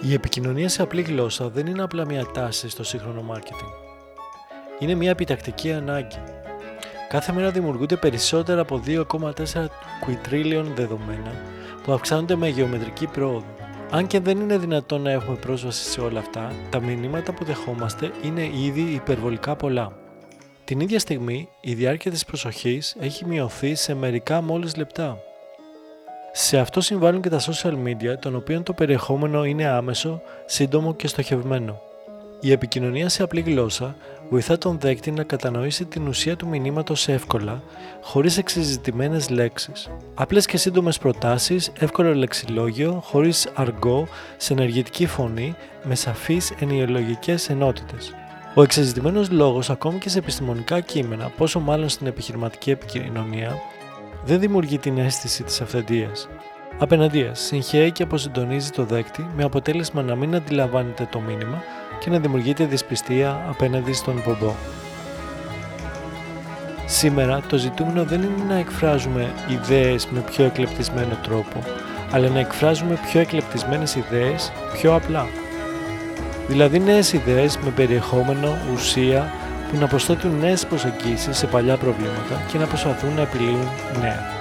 Η επικοινωνία σε απλή γλώσσα δεν είναι απλά μια τάση στο σύγχρονο marketing. Είναι μια επιτακτική ανάγκη. Κάθε μέρα δημιουργούνται περισσότερα από 2,4 quadrillion δεδομένα που αυξάνονται με γεωμετρική πρόοδο. Αν και δεν είναι δυνατόν να έχουμε πρόσβαση σε όλα αυτά, τα μηνύματα που δεχόμαστε είναι ήδη υπερβολικά πολλά. Την ίδια στιγμή, η διάρκεια της προσοχής έχει μειωθεί σε μερικά μόλις λεπτά. Σε αυτό συμβάλλουν και τα social media, των οποίων το περιεχόμενο είναι άμεσο, σύντομο και στοχευμένο. Η επικοινωνία σε απλή γλώσσα βοηθά τον δέκτη να κατανοήσει την ουσία του μηνύματος εύκολα, χωρίς εξεζητημένες λέξεις. Απλές και σύντομες προτάσεις, εύκολο λεξιλόγιο, χωρίς αργό, σε ενεργητική φωνή, με σαφείς ενοιολογικές ενότητες. Ο εξεζητημένος λόγος, ακόμη και σε επιστημονικά κείμενα, πόσο μάλλον στην επιχειρηματική επικοινωνία, δεν δημιουργεί την αίσθηση της αυθεντίας. Απέναντίας, συγχαίει και αποσυντονίζει το δέκτη με αποτέλεσμα να μην αντιλαμβάνεται το μήνυμα και να δημιουργείται δυσπιστία απέναντι στον πομπό. Σήμερα το ζητούμενο δεν είναι να εκφράζουμε ιδέες με πιο εκλεπτισμένο τρόπο, αλλά να εκφράζουμε πιο εκλεπτισμένες ιδέες πιο απλά. Δηλαδή νέες ιδέες με περιεχόμενο, ουσία, που να προσθέτουν νέες προσεγγίσεις σε παλιά προβλήματα και να προσπαθούν να επιλύουν νέα.